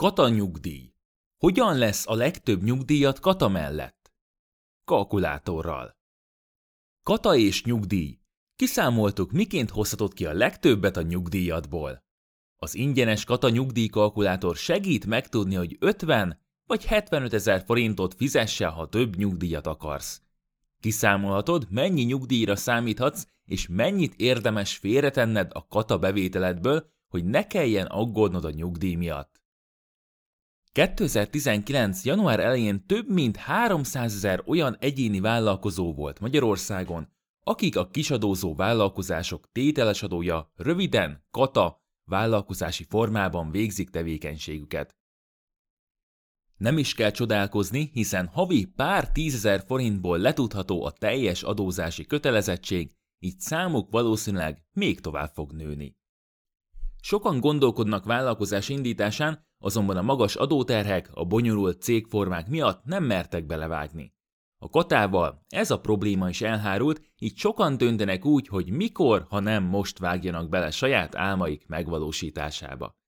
Kata nyugdíj. Hogyan lesz a legtöbb nyugdíjat kata mellett? Kalkulátorral. Kata és nyugdíj. Kiszámoltuk, miként hozhatod ki a legtöbbet a nyugdíjadból. Az ingyenes kata nyugdíjkalkulátor segít megtudni, hogy 50 vagy 75 ezer forintot fizesse, ha több nyugdíjat akarsz. Kiszámolhatod, mennyi nyugdíjra számíthatsz, és mennyit érdemes félretenned a kata bevételedből, hogy ne kelljen aggódnod a nyugdíj miatt. 2019. január elején több mint 300 ezer olyan egyéni vállalkozó volt Magyarországon, akik a kisadózó vállalkozások tételes adója röviden kata vállalkozási formában végzik tevékenységüket. Nem is kell csodálkozni, hiszen havi pár tízezer forintból letudható a teljes adózási kötelezettség, így számuk valószínűleg még tovább fog nőni. Sokan gondolkodnak vállalkozás indításán, azonban a magas adóterhek, a bonyolult cégformák miatt nem mertek belevágni. A katával ez a probléma is elhárult, így sokan döntenek úgy, hogy mikor, ha nem most vágjanak bele saját álmaik megvalósításába.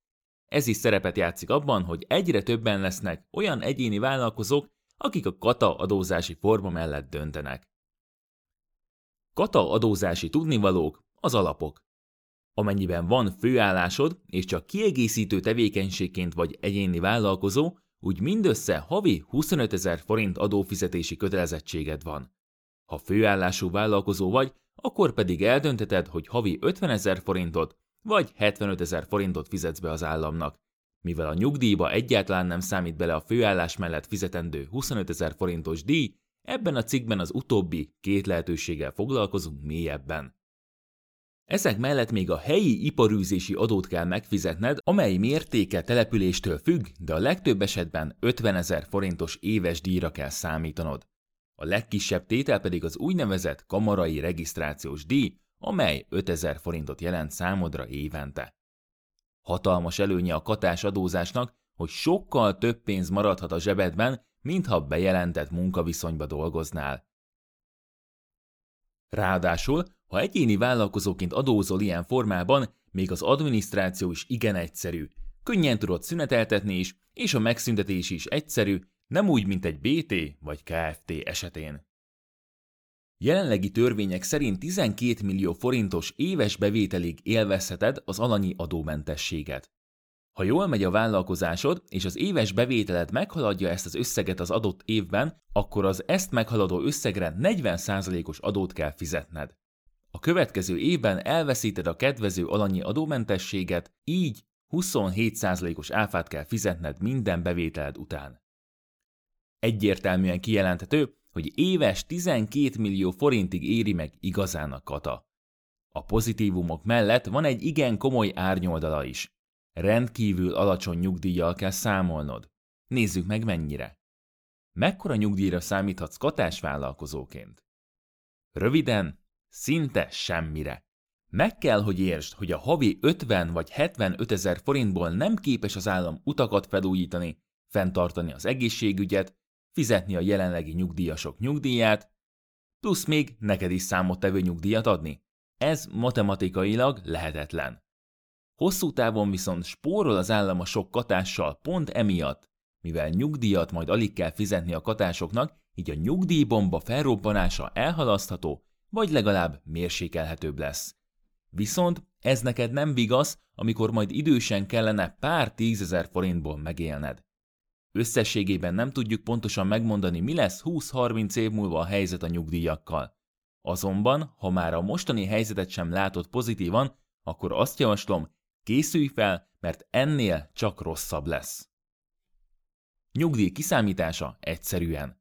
Ez is szerepet játszik abban, hogy egyre többen lesznek olyan egyéni vállalkozók, akik a kata adózási forma mellett döntenek. Kata adózási tudnivalók az alapok. Amennyiben van főállásod, és csak kiegészítő tevékenységként vagy egyéni vállalkozó, úgy mindössze havi 25 ezer forint adófizetési kötelezettséged van. Ha főállású vállalkozó vagy, akkor pedig eldönteted, hogy havi 50 ezer forintot vagy 75 ezer forintot fizetsz be az államnak. Mivel a nyugdíjba egyáltalán nem számít bele a főállás mellett fizetendő 25 ezer forintos díj, ebben a cikkben az utóbbi két lehetőséggel foglalkozunk mélyebben. Ezek mellett még a helyi iparűzési adót kell megfizetned, amely mértéke településtől függ, de a legtöbb esetben 50 ezer forintos éves díjra kell számítanod. A legkisebb tétel pedig az úgynevezett kamarai regisztrációs díj, amely 5000 forintot jelent számodra évente. Hatalmas előnye a katás adózásnak, hogy sokkal több pénz maradhat a zsebedben, mintha bejelentett munkaviszonyba dolgoznál. Ráadásul, ha egyéni vállalkozóként adózol ilyen formában, még az adminisztráció is igen egyszerű. Könnyen tudod szüneteltetni is, és a megszüntetés is egyszerű, nem úgy, mint egy BT vagy KFT esetén. Jelenlegi törvények szerint 12 millió forintos éves bevételig élvezheted az alanyi adómentességet. Ha jól megy a vállalkozásod, és az éves bevételed meghaladja ezt az összeget az adott évben, akkor az ezt meghaladó összegre 40%-os adót kell fizetned. A következő évben elveszíted a kedvező alanyi adómentességet, így 27%-os áfát kell fizetned minden bevételed után. Egyértelműen kijelenthető, hogy éves 12 millió forintig éri meg igazán a kata. A pozitívumok mellett van egy igen komoly árnyoldala is. Rendkívül alacsony nyugdíjjal kell számolnod. Nézzük meg mennyire. Mekkora nyugdíjra számíthatsz katás vállalkozóként? Röviden, szinte semmire. Meg kell, hogy értsd, hogy a havi 50 vagy 75 ezer forintból nem képes az állam utakat felújítani, fenntartani az egészségügyet, fizetni a jelenlegi nyugdíjasok nyugdíját, plusz még neked is számottevő nyugdíjat adni. Ez matematikailag lehetetlen. Hosszú távon viszont spórol az állam a sok katással pont emiatt, mivel nyugdíjat majd alig kell fizetni a katásoknak, így a nyugdíjbomba felrobbanása elhalasztható, vagy legalább mérsékelhetőbb lesz. Viszont ez neked nem vigasz, amikor majd idősen kellene pár tízezer forintból megélned. Összességében nem tudjuk pontosan megmondani, mi lesz 20-30 év múlva a helyzet a nyugdíjakkal. Azonban, ha már a mostani helyzetet sem látod pozitívan, akkor azt javaslom, készülj fel, mert ennél csak rosszabb lesz. Nyugdíj kiszámítása egyszerűen.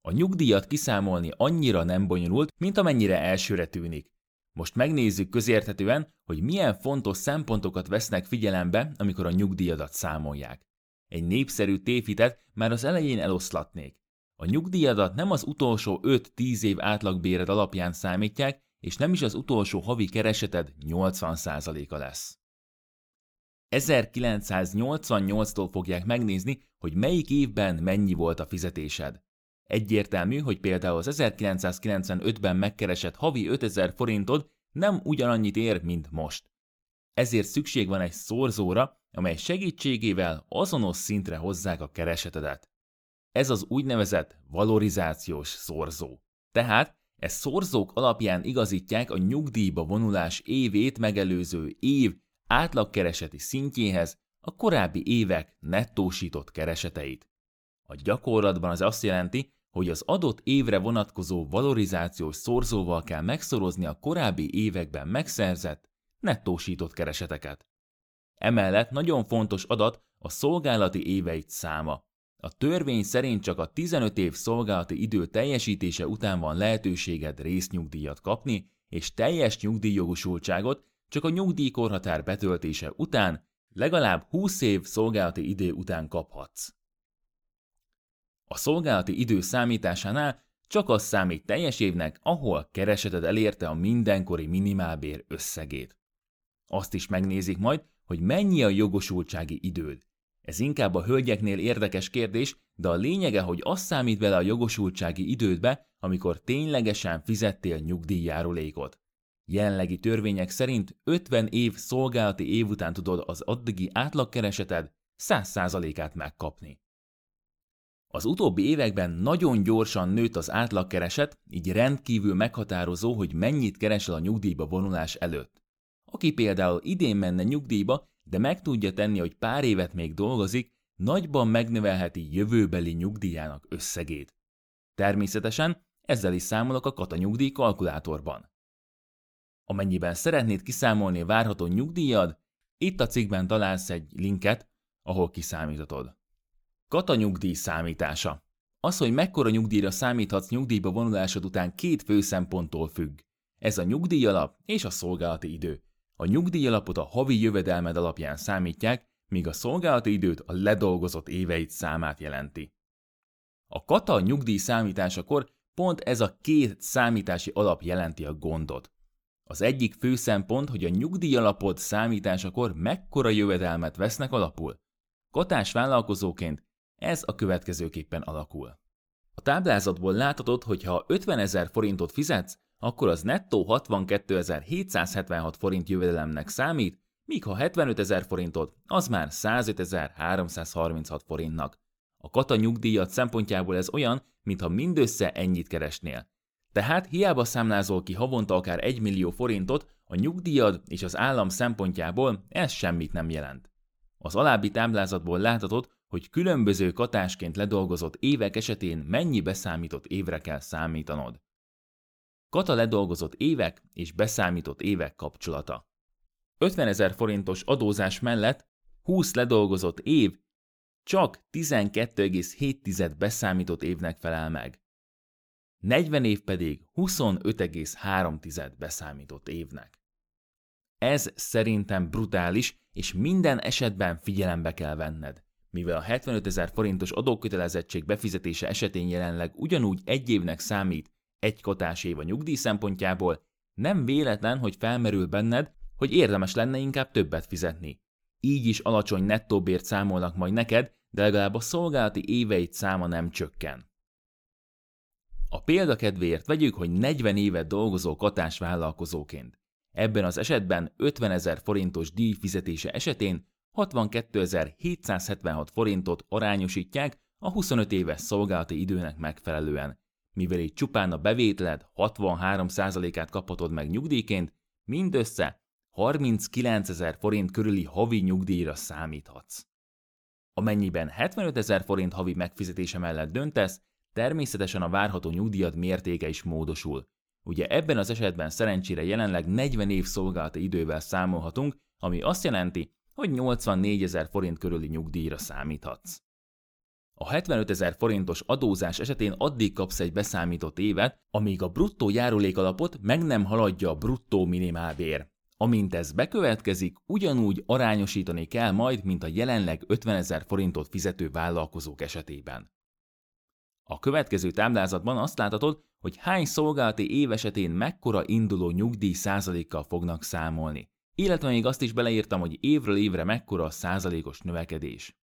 A nyugdíjat kiszámolni annyira nem bonyolult, mint amennyire elsőre tűnik. Most megnézzük közérthetően, hogy milyen fontos szempontokat vesznek figyelembe, amikor a nyugdíjadat számolják. Egy népszerű tévhitet már az elején eloszlatnék. A nyugdíjadat nem az utolsó 5-10 év átlagbéred alapján számítják, és nem is az utolsó havi kereseted 80%-a lesz. 1988-tól fogják megnézni, hogy melyik évben mennyi volt a fizetésed. Egyértelmű, hogy például az 1995-ben megkeresett havi 5000 forintod nem ugyanannyit ér, mint most. Ezért szükség van egy szorzóra, amely segítségével azonos szintre hozzák a keresetedet. Ez az úgynevezett valorizációs szorzó. Tehát ez szorzók alapján igazítják a nyugdíjba vonulás évét megelőző év átlagkereseti szintjéhez a korábbi évek nettósított kereseteit. A gyakorlatban az azt jelenti, hogy az adott évre vonatkozó valorizációs szorzóval kell megszorozni a korábbi években megszerzett, nettósított kereseteket. Emellett nagyon fontos adat a szolgálati éveit száma. A törvény szerint csak a 15 év szolgálati idő teljesítése után van lehetőséged résznyugdíjat kapni, és teljes nyugdíjjogosultságot csak a nyugdíjkorhatár betöltése után legalább 20 év szolgálati idő után kaphatsz. A szolgálati idő számításánál csak az számít teljes évnek, ahol kereseted elérte a mindenkori minimálbér összegét. Azt is megnézik majd, hogy mennyi a jogosultsági időd. Ez inkább a hölgyeknél érdekes kérdés, de a lényege, hogy az számít bele a jogosultsági idődbe, amikor ténylegesen fizettél nyugdíjjárulékot. Jelenlegi törvények szerint 50 év szolgálati év után tudod az addigi átlagkereseted 100%-át megkapni. Az utóbbi években nagyon gyorsan nőtt az átlagkereset, így rendkívül meghatározó, hogy mennyit keresel a nyugdíjba vonulás előtt. Aki például idén menne nyugdíjba, de meg tudja tenni, hogy pár évet még dolgozik, nagyban megnövelheti jövőbeli nyugdíjának összegét. Természetesen ezzel is számolok a kata nyugdíj kalkulátorban. Amennyiben szeretnéd kiszámolni várható nyugdíjad, itt a cikkben találsz egy linket, ahol kiszámítatod. Kata nyugdíj számítása. Az, hogy mekkora nyugdíjra számíthatsz nyugdíjba vonulásod után két fő szemponttól függ. Ez a nyugdíjalap és a szolgálati idő. A nyugdíjalapot a havi jövedelmed alapján számítják, míg a szolgálati időt a ledolgozott éveid számát jelenti. A kata nyugdíj számításakor pont ez a két számítási alap jelenti a gondot. Az egyik fő szempont, hogy a nyugdíjalapod számításakor mekkora jövedelmet vesznek alapul. Katás vállalkozóként ez a következőképpen alakul. A táblázatból láthatod, hogy ha 50 ezer forintot fizetsz, akkor az nettó 62.776 forint jövedelemnek számít, míg ha 75 ezer forintot, az már 105.336 forintnak. A kata nyugdíjat szempontjából ez olyan, mintha mindössze ennyit keresnél. Tehát hiába számlázol ki havonta akár 1 millió forintot, a nyugdíjad és az állam szempontjából ez semmit nem jelent. Az alábbi táblázatból láthatod, hogy különböző katásként ledolgozott évek esetén mennyi beszámított évre kell számítanod. Kata ledolgozott évek és beszámított évek kapcsolata. 50 ezer forintos adózás mellett 20 ledolgozott év csak 12,7 beszámított évnek felel meg. 40 év pedig 25,3 beszámított évnek. Ez szerintem brutális, és minden esetben figyelembe kell venned. Mivel a 75 ezer forintos adókötelezettség befizetése esetén jelenleg ugyanúgy egy évnek számít egy kotás év a nyugdíj szempontjából, nem véletlen, hogy felmerül benned, hogy érdemes lenne inkább többet fizetni. Így is alacsony nettóbért számolnak majd neked, de legalább a szolgálati éveid száma nem csökken. A példa kedvéért vegyük, hogy 40 évet dolgozó katás vállalkozóként. Ebben az esetben 50 ezer forintos díj fizetése esetén 62.776 forintot arányosítják a 25 éves szolgálati időnek megfelelően. Mivel így csupán a bevételed 63%-át kaphatod meg nyugdíjként, mindössze 39 ezer forint körüli havi nyugdíjra számíthatsz. Amennyiben 75 ezer forint havi megfizetése mellett döntesz, természetesen a várható nyugdíjad mértéke is módosul. Ugye ebben az esetben szerencsére jelenleg 40 év szolgálati idővel számolhatunk, ami azt jelenti, hogy 84 ezer forint körüli nyugdíjra számíthatsz. A 75 ezer forintos adózás esetén addig kapsz egy beszámított évet, amíg a bruttó járulékalapot meg nem haladja a bruttó minimálbér. Amint ez bekövetkezik, ugyanúgy arányosítani kell majd, mint a jelenleg 50 ezer forintot fizető vállalkozók esetében. A következő táblázatban azt láthatod, hogy hány szolgálati év esetén mekkora induló nyugdíj százalékkal fognak számolni. Illetve még azt is beleírtam, hogy évről évre mekkora a százalékos növekedés.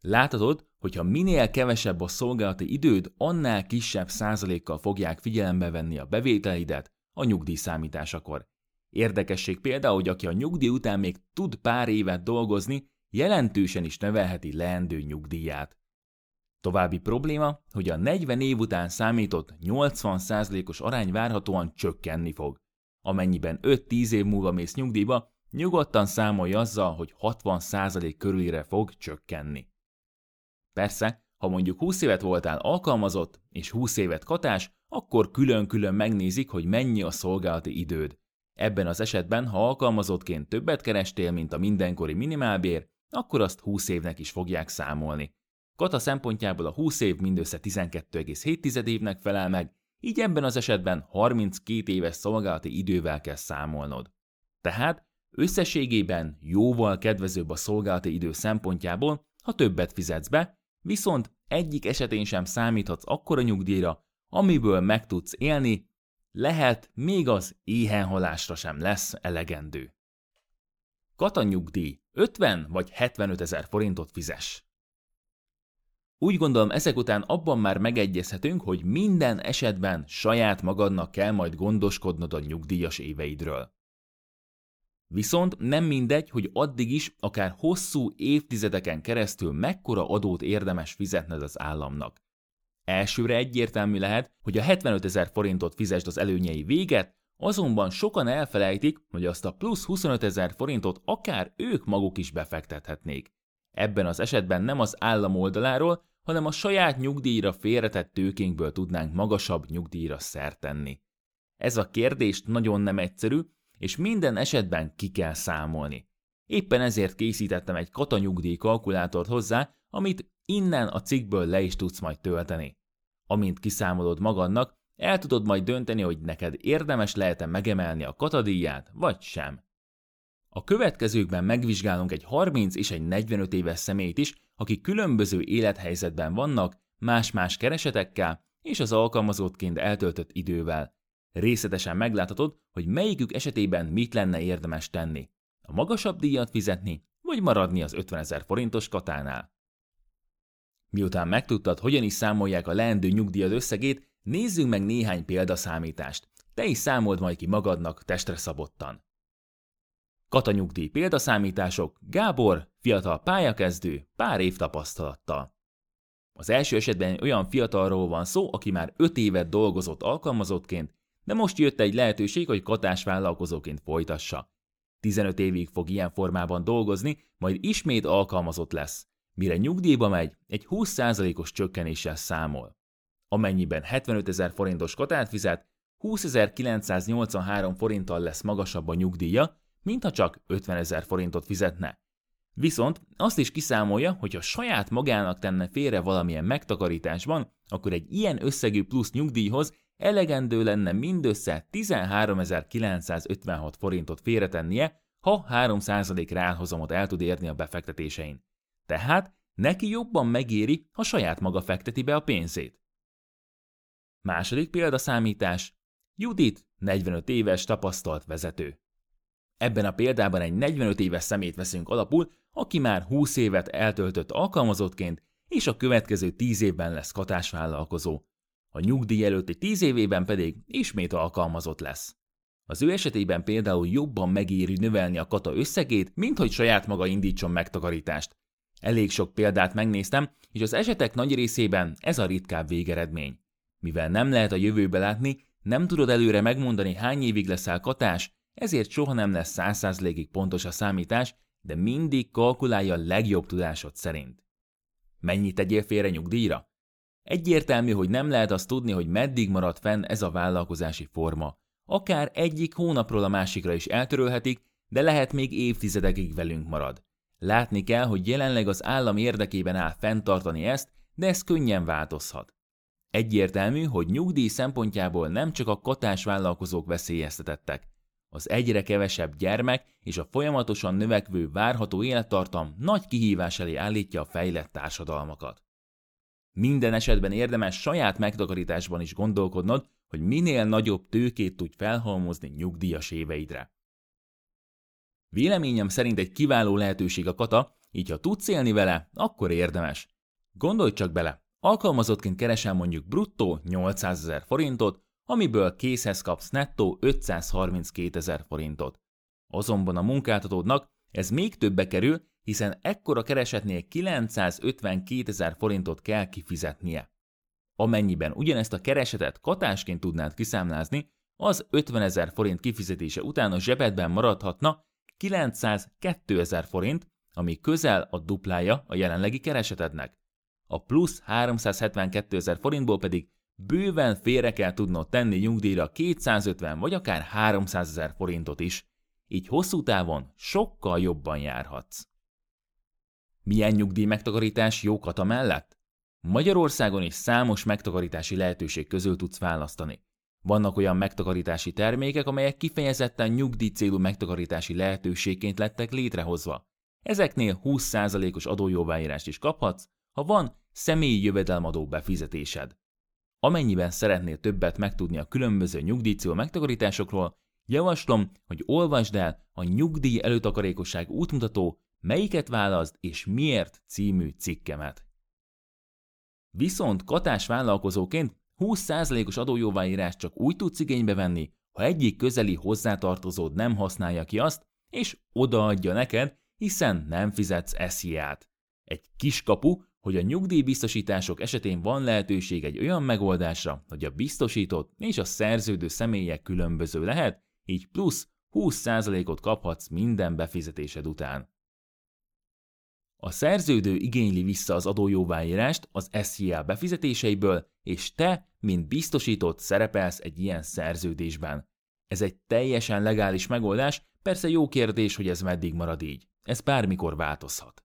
Láthatod, hogy ha minél kevesebb a szolgálati időd, annál kisebb százalékkal fogják figyelembe venni a bevételeidet a nyugdíj számításakor. Érdekesség például, hogy aki a nyugdíj után még tud pár évet dolgozni, jelentősen is növelheti leendő nyugdíját. További probléma, hogy a 40 év után számított 80%-os arány várhatóan csökkenni fog. Amennyiben 5-10 év múlva mész nyugdíjba, nyugodtan számolj azzal, hogy 60% körülire fog csökkenni. Persze, ha mondjuk 20 évet voltál alkalmazott, és 20 évet katás, akkor külön-külön megnézik, hogy mennyi a szolgálati időd. Ebben az esetben, ha alkalmazottként többet kerestél, mint a mindenkori minimálbér, akkor azt 20 évnek is fogják számolni. Kata szempontjából a 20 év mindössze 12,7 évnek felel meg, így ebben az esetben 32 éves szolgálati idővel kell számolnod. Tehát összességében jóval kedvezőbb a szolgálati idő szempontjából, ha többet fizetsz be, viszont egyik esetén sem számíthatsz akkora nyugdíjra, amiből meg tudsz élni, lehet még az éhenhalásra sem lesz elegendő. Kata nyugdíj 50 vagy 75 ezer forintot fizes. Úgy gondolom ezek után abban már megegyezhetünk, hogy minden esetben saját magadnak kell majd gondoskodnod a nyugdíjas éveidről. Viszont nem mindegy, hogy addig is, akár hosszú évtizedeken keresztül mekkora adót érdemes fizetned az államnak. Elsőre egyértelmű lehet, hogy a 75 ezer forintot fizesd az előnyei véget, azonban sokan elfelejtik, hogy azt a plusz 25 ezer forintot akár ők maguk is befektethetnék. Ebben az esetben nem az állam oldaláról, hanem a saját nyugdíjra félretett tőkénkből tudnánk magasabb nyugdíjra szert tenni. Ez a kérdést nagyon nem egyszerű, és minden esetben ki kell számolni. Éppen ezért készítettem egy katanyugdíj kalkulátort hozzá, amit innen a cikkből le is tudsz majd tölteni. Amint kiszámolod magadnak, el tudod majd dönteni, hogy neked érdemes lehet-e megemelni a katadíját, vagy sem. A következőkben megvizsgálunk egy 30 és egy 45 éves személyt is, akik különböző élethelyzetben vannak, más-más keresetekkel és az alkalmazottként eltöltött idővel. Részletesen megláthatod, hogy melyikük esetében mit lenne érdemes tenni. A magasabb díjat fizetni, vagy maradni az 50 ezer forintos katánál. Miután megtudtad, hogyan is számolják a leendő nyugdíjad összegét, nézzünk meg néhány példaszámítást. Te is számold majd ki magadnak testre szabottan. Katanyugdíj példaszámítások, Gábor, fiatal pályakezdő, pár év tapasztalattal. Az első esetben olyan fiatalról van szó, aki már 5 évet dolgozott alkalmazottként, de most jött egy lehetőség, hogy katás vállalkozóként folytassa. 15 évig fog ilyen formában dolgozni, majd ismét alkalmazott lesz. Mire nyugdíjba megy, egy 20%-os csökkenéssel számol. Amennyiben 75 ezer forintos katát fizet, 20.983 forinttal lesz magasabb a nyugdíja, mintha csak 50 ezer forintot fizetne. Viszont azt is kiszámolja, hogy ha saját magának tenne félre valamilyen megtakarításban, akkor egy ilyen összegű plusz nyugdíjhoz elegendő lenne mindössze 13.956 forintot félretennie, ha 3% ráhozamot el tud érni a befektetésein. Tehát neki jobban megéri, ha saját maga fekteti be a pénzét. Második példaszámítás. Judit, 45 éves tapasztalt vezető. Ebben a példában egy 45 éves szemét veszünk alapul, aki már 20 évet eltöltött alkalmazottként, és a következő 10 évben lesz katásvállalkozó. A nyugdíj előtti 10 évében pedig ismét alkalmazott lesz. Az ő esetében például jobban megéri növelni a kata összegét, mint hogy saját maga indítson megtakarítást. Elég sok példát megnéztem, és az esetek nagy részében ez a ritkább végeredmény. Mivel nem lehet a jövőbe látni, nem tudod előre megmondani, hány évig leszel katás, ezért soha nem lesz százszázalékig pontos a számítás, de mindig kalkulálja a legjobb tudásod szerint. Mennyit tegyél félre nyugdíjra? Egyértelmű, hogy nem lehet azt tudni, hogy meddig marad fenn ez a vállalkozási forma. Akár egyik hónapról a másikra is eltörölhetik, de lehet még évtizedekig velünk marad. Látni kell, hogy jelenleg az állam érdekében áll fenntartani ezt, de ez könnyen változhat. Egyértelmű, hogy nyugdíj szempontjából nem csak a katás vállalkozók veszélyeztetettek. Az egyre kevesebb gyermek és a folyamatosan növekvő várható élettartam nagy kihívás elé állítja a fejlett társadalmakat. Minden esetben érdemes saját megtakarításban is gondolkodnod, hogy minél nagyobb tőkét tudj felhalmozni nyugdíjas éveidre. Véleményem szerint egy kiváló lehetőség a kata, így ha tudsz élni vele, akkor érdemes. Gondolj csak bele, alkalmazottként keresel mondjuk bruttó 800 ezer forintot, amiből készhez kapsz nettó 532 ezer forintot. Azonban a munkáltatódnak ez még többe kerül, hiszen ekkora keresetnél 952 ezer forintot kell kifizetnie. Amennyiben ugyanezt a keresetet katásként tudnád kiszámlázni, az 50 ezer forint kifizetése után a zsebedben maradhatna 902 ezer forint, ami közel a duplája a jelenlegi keresetednek. A plusz 372 ezer forintból pedig bőven félre kell tudnod tenni nyugdíjra 250 vagy akár 300 ezer forintot is, így hosszú távon sokkal jobban járhatsz. Milyen nyugdíj megtakarítás jó kata mellett? Magyarországon is számos megtakarítási lehetőség közül tudsz választani. Vannak olyan megtakarítási termékek, amelyek kifejezetten nyugdíj célú megtakarítási lehetőségként lettek létrehozva. Ezeknél 20%-os adójóváírást is kaphatsz, ha van személyi jövedelmadó befizetésed. Amennyiben szeretnél többet megtudni a különböző nyugdíjcélú megtakarításokról, javaslom, hogy olvasd el a Nyugdíj előtakarékosság útmutató Melyiket választ és miért című cikkemet. Viszont katás vállalkozóként 20%-os adójóváírást csak úgy tudsz igénybe venni, ha egyik közeli hozzátartozód nem használja ki azt, és odaadja neked, hiszen nem fizetsz SZIA-t. Egy kiskapu, hogy a nyugdíjbiztosítások esetén van lehetőség egy olyan megoldásra, hogy a biztosított és a szerződő személyek különböző lehet, így plusz 20%-ot kaphatsz minden befizetésed után. A szerződő igényli vissza az adójóváírást az SZIA befizetéseiből, és te, mint biztosított szerepelsz egy ilyen szerződésben. Ez egy teljesen legális megoldás, persze jó kérdés, hogy ez meddig marad így. Ez bármikor változhat.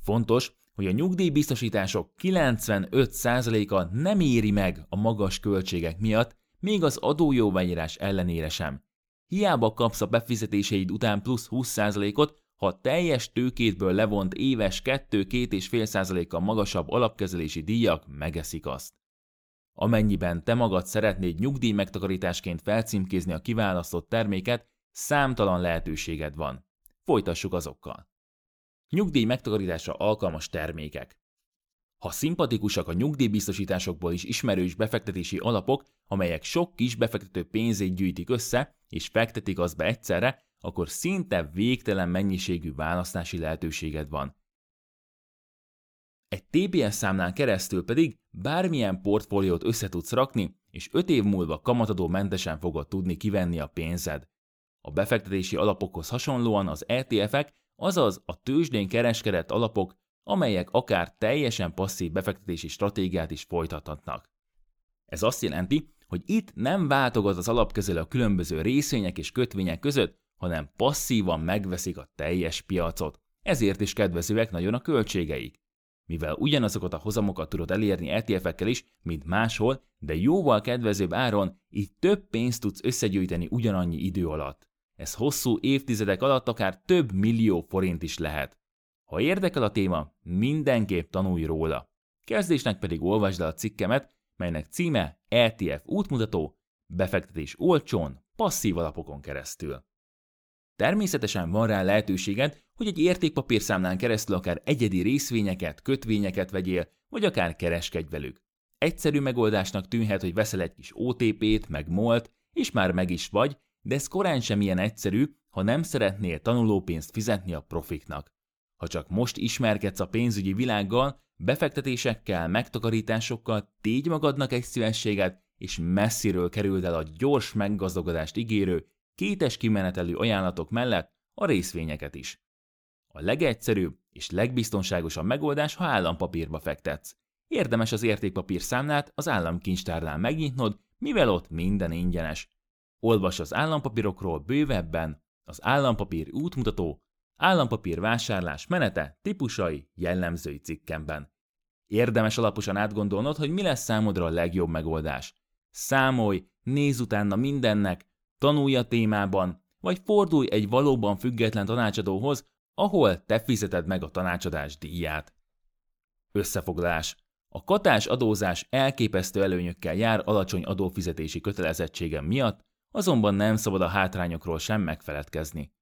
Fontos, hogy a nyugdíjbiztosítások 95%-a nem éri meg a magas költségek miatt, még az adójóváírás ellenére sem. Hiába kapsz a befizetéseid után plusz 20%-ot, ha teljes tőkétből levont éves 2-2,5%-kal magasabb alapkezelési díjak megeszik azt. Amennyiben te magad szeretnéd nyugdíj megtakarításként felcímkézni a kiválasztott terméket, számtalan lehetőséged van. Folytassuk azokkal. Nyugdíj megtakarításra alkalmas termékek. Ha szimpatikusak a nyugdíjbiztosításokból is ismerős befektetési alapok, amelyek sok kis befektető pénzét gyűjtik össze, és fektetik azt be egyszerre, akkor szinte végtelen mennyiségű választási lehetőséged van. Egy TPS számlán keresztül pedig bármilyen portfóliót össze tudsz rakni, és 5 év múlva kamatadó mentesen fogod tudni kivenni a pénzed. A befektetési alapokhoz hasonlóan az ETF-ek, azaz a tőzsdén kereskedett alapok, amelyek akár teljesen passzív befektetési stratégiát is folytathatnak. Ez azt jelenti, hogy itt nem váltogat az alap közül a különböző részvények és kötvények között, hanem passzívan megveszik a teljes piacot. Ezért is kedvezőek nagyon a költségeik. Mivel ugyanazokat a hozamokat tudod elérni ETF-ekkel is, mint máshol, de jóval kedvezőbb áron, így több pénzt tudsz összegyűjteni ugyanannyi idő alatt. Ez hosszú évtizedek alatt akár több millió forint is lehet. Ha érdekel a téma, mindenképp tanulj róla. Kezdésnek pedig olvasd el a cikkemet, melynek címe ETF útmutató, befektetés olcsón, passzív alapokon keresztül. Természetesen van rá lehetőséged, hogy egy értékpapírszámlán keresztül akár egyedi részvényeket, kötvényeket vegyél, vagy akár kereskedj velük. Egyszerű megoldásnak tűnhet, hogy veszel egy kis OTP-t, meg MOLT, és már meg is vagy, de ez korán sem ilyen egyszerű, ha nem szeretnél tanulópénzt fizetni a profiknak. Ha csak most ismerkedsz a pénzügyi világgal, befektetésekkel, megtakarításokkal, tégy magadnak egy szívességet, és messziről kerüld el a gyors meggazdagodást ígérő kétes kimenetelő ajánlatok mellett a részvényeket is. A legegyszerűbb és legbiztonságosabb megoldás, ha állampapírba fektetsz. Érdemes az értékpapír számlát az államkincstárnál megnyitnod, mivel ott minden ingyenes. Olvas az állampapírokról bővebben, az állampapír útmutató, állampapír vásárlás menete, típusai, jellemzői cikkemben. Érdemes alaposan átgondolnod, hogy mi lesz számodra a legjobb megoldás. Számolj, nézz utána mindennek, tanulj a témában, vagy fordulj egy valóban független tanácsadóhoz, ahol te fizeted meg a tanácsadás díját. Összefoglalás. A katás adózás elképesztő előnyökkel jár alacsony adófizetési kötelezettségem miatt, azonban nem szabad a hátrányokról sem megfeledkezni.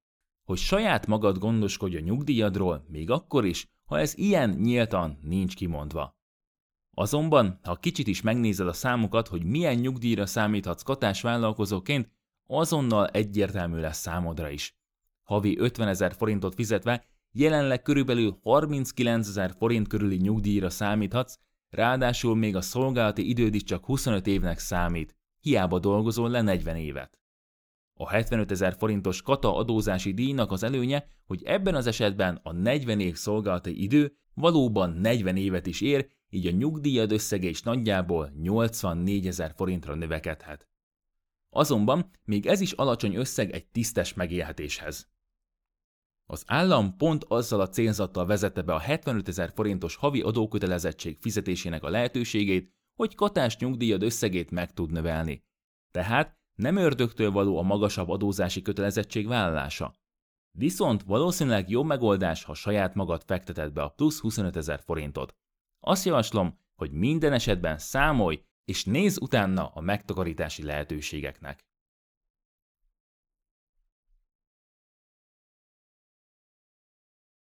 Hogy saját magad gondoskodj a nyugdíjadról, még akkor is, ha ez ilyen nyíltan nincs kimondva. Azonban, ha kicsit is megnézed a számokat, hogy milyen nyugdíjra számíthatsz katás vállalkozóként, azonnal egyértelmű lesz számodra is. Havi 50 ezer forintot fizetve jelenleg körülbelül 39 ezer forint körüli nyugdíjra számíthatsz, ráadásul még a szolgálati időd is csak 25 évnek számít, hiába dolgozol le 40 évet. A 75 ezer forintos kata adózási díjnak az előnye, hogy ebben az esetben a 40 év szolgálati idő valóban 40 évet is ér, így a nyugdíjad összege is nagyjából 84 ezer forintra növekedhet. Azonban még ez is alacsony összeg egy tisztes megélhetéshez. Az állam pont azzal a célzattal vezette be a 75 ezer forintos havi adókötelezettség fizetésének a lehetőségét, hogy katás nyugdíjad összegét meg tud növelni. Tehát nem ördögtől való a magasabb adózási kötelezettség vállalása. Viszont valószínűleg jobb megoldás, ha saját magad fekteted be a plusz 25 ezer forintot. Azt javaslom, hogy minden esetben számolj és nézz utána a megtakarítási lehetőségeknek.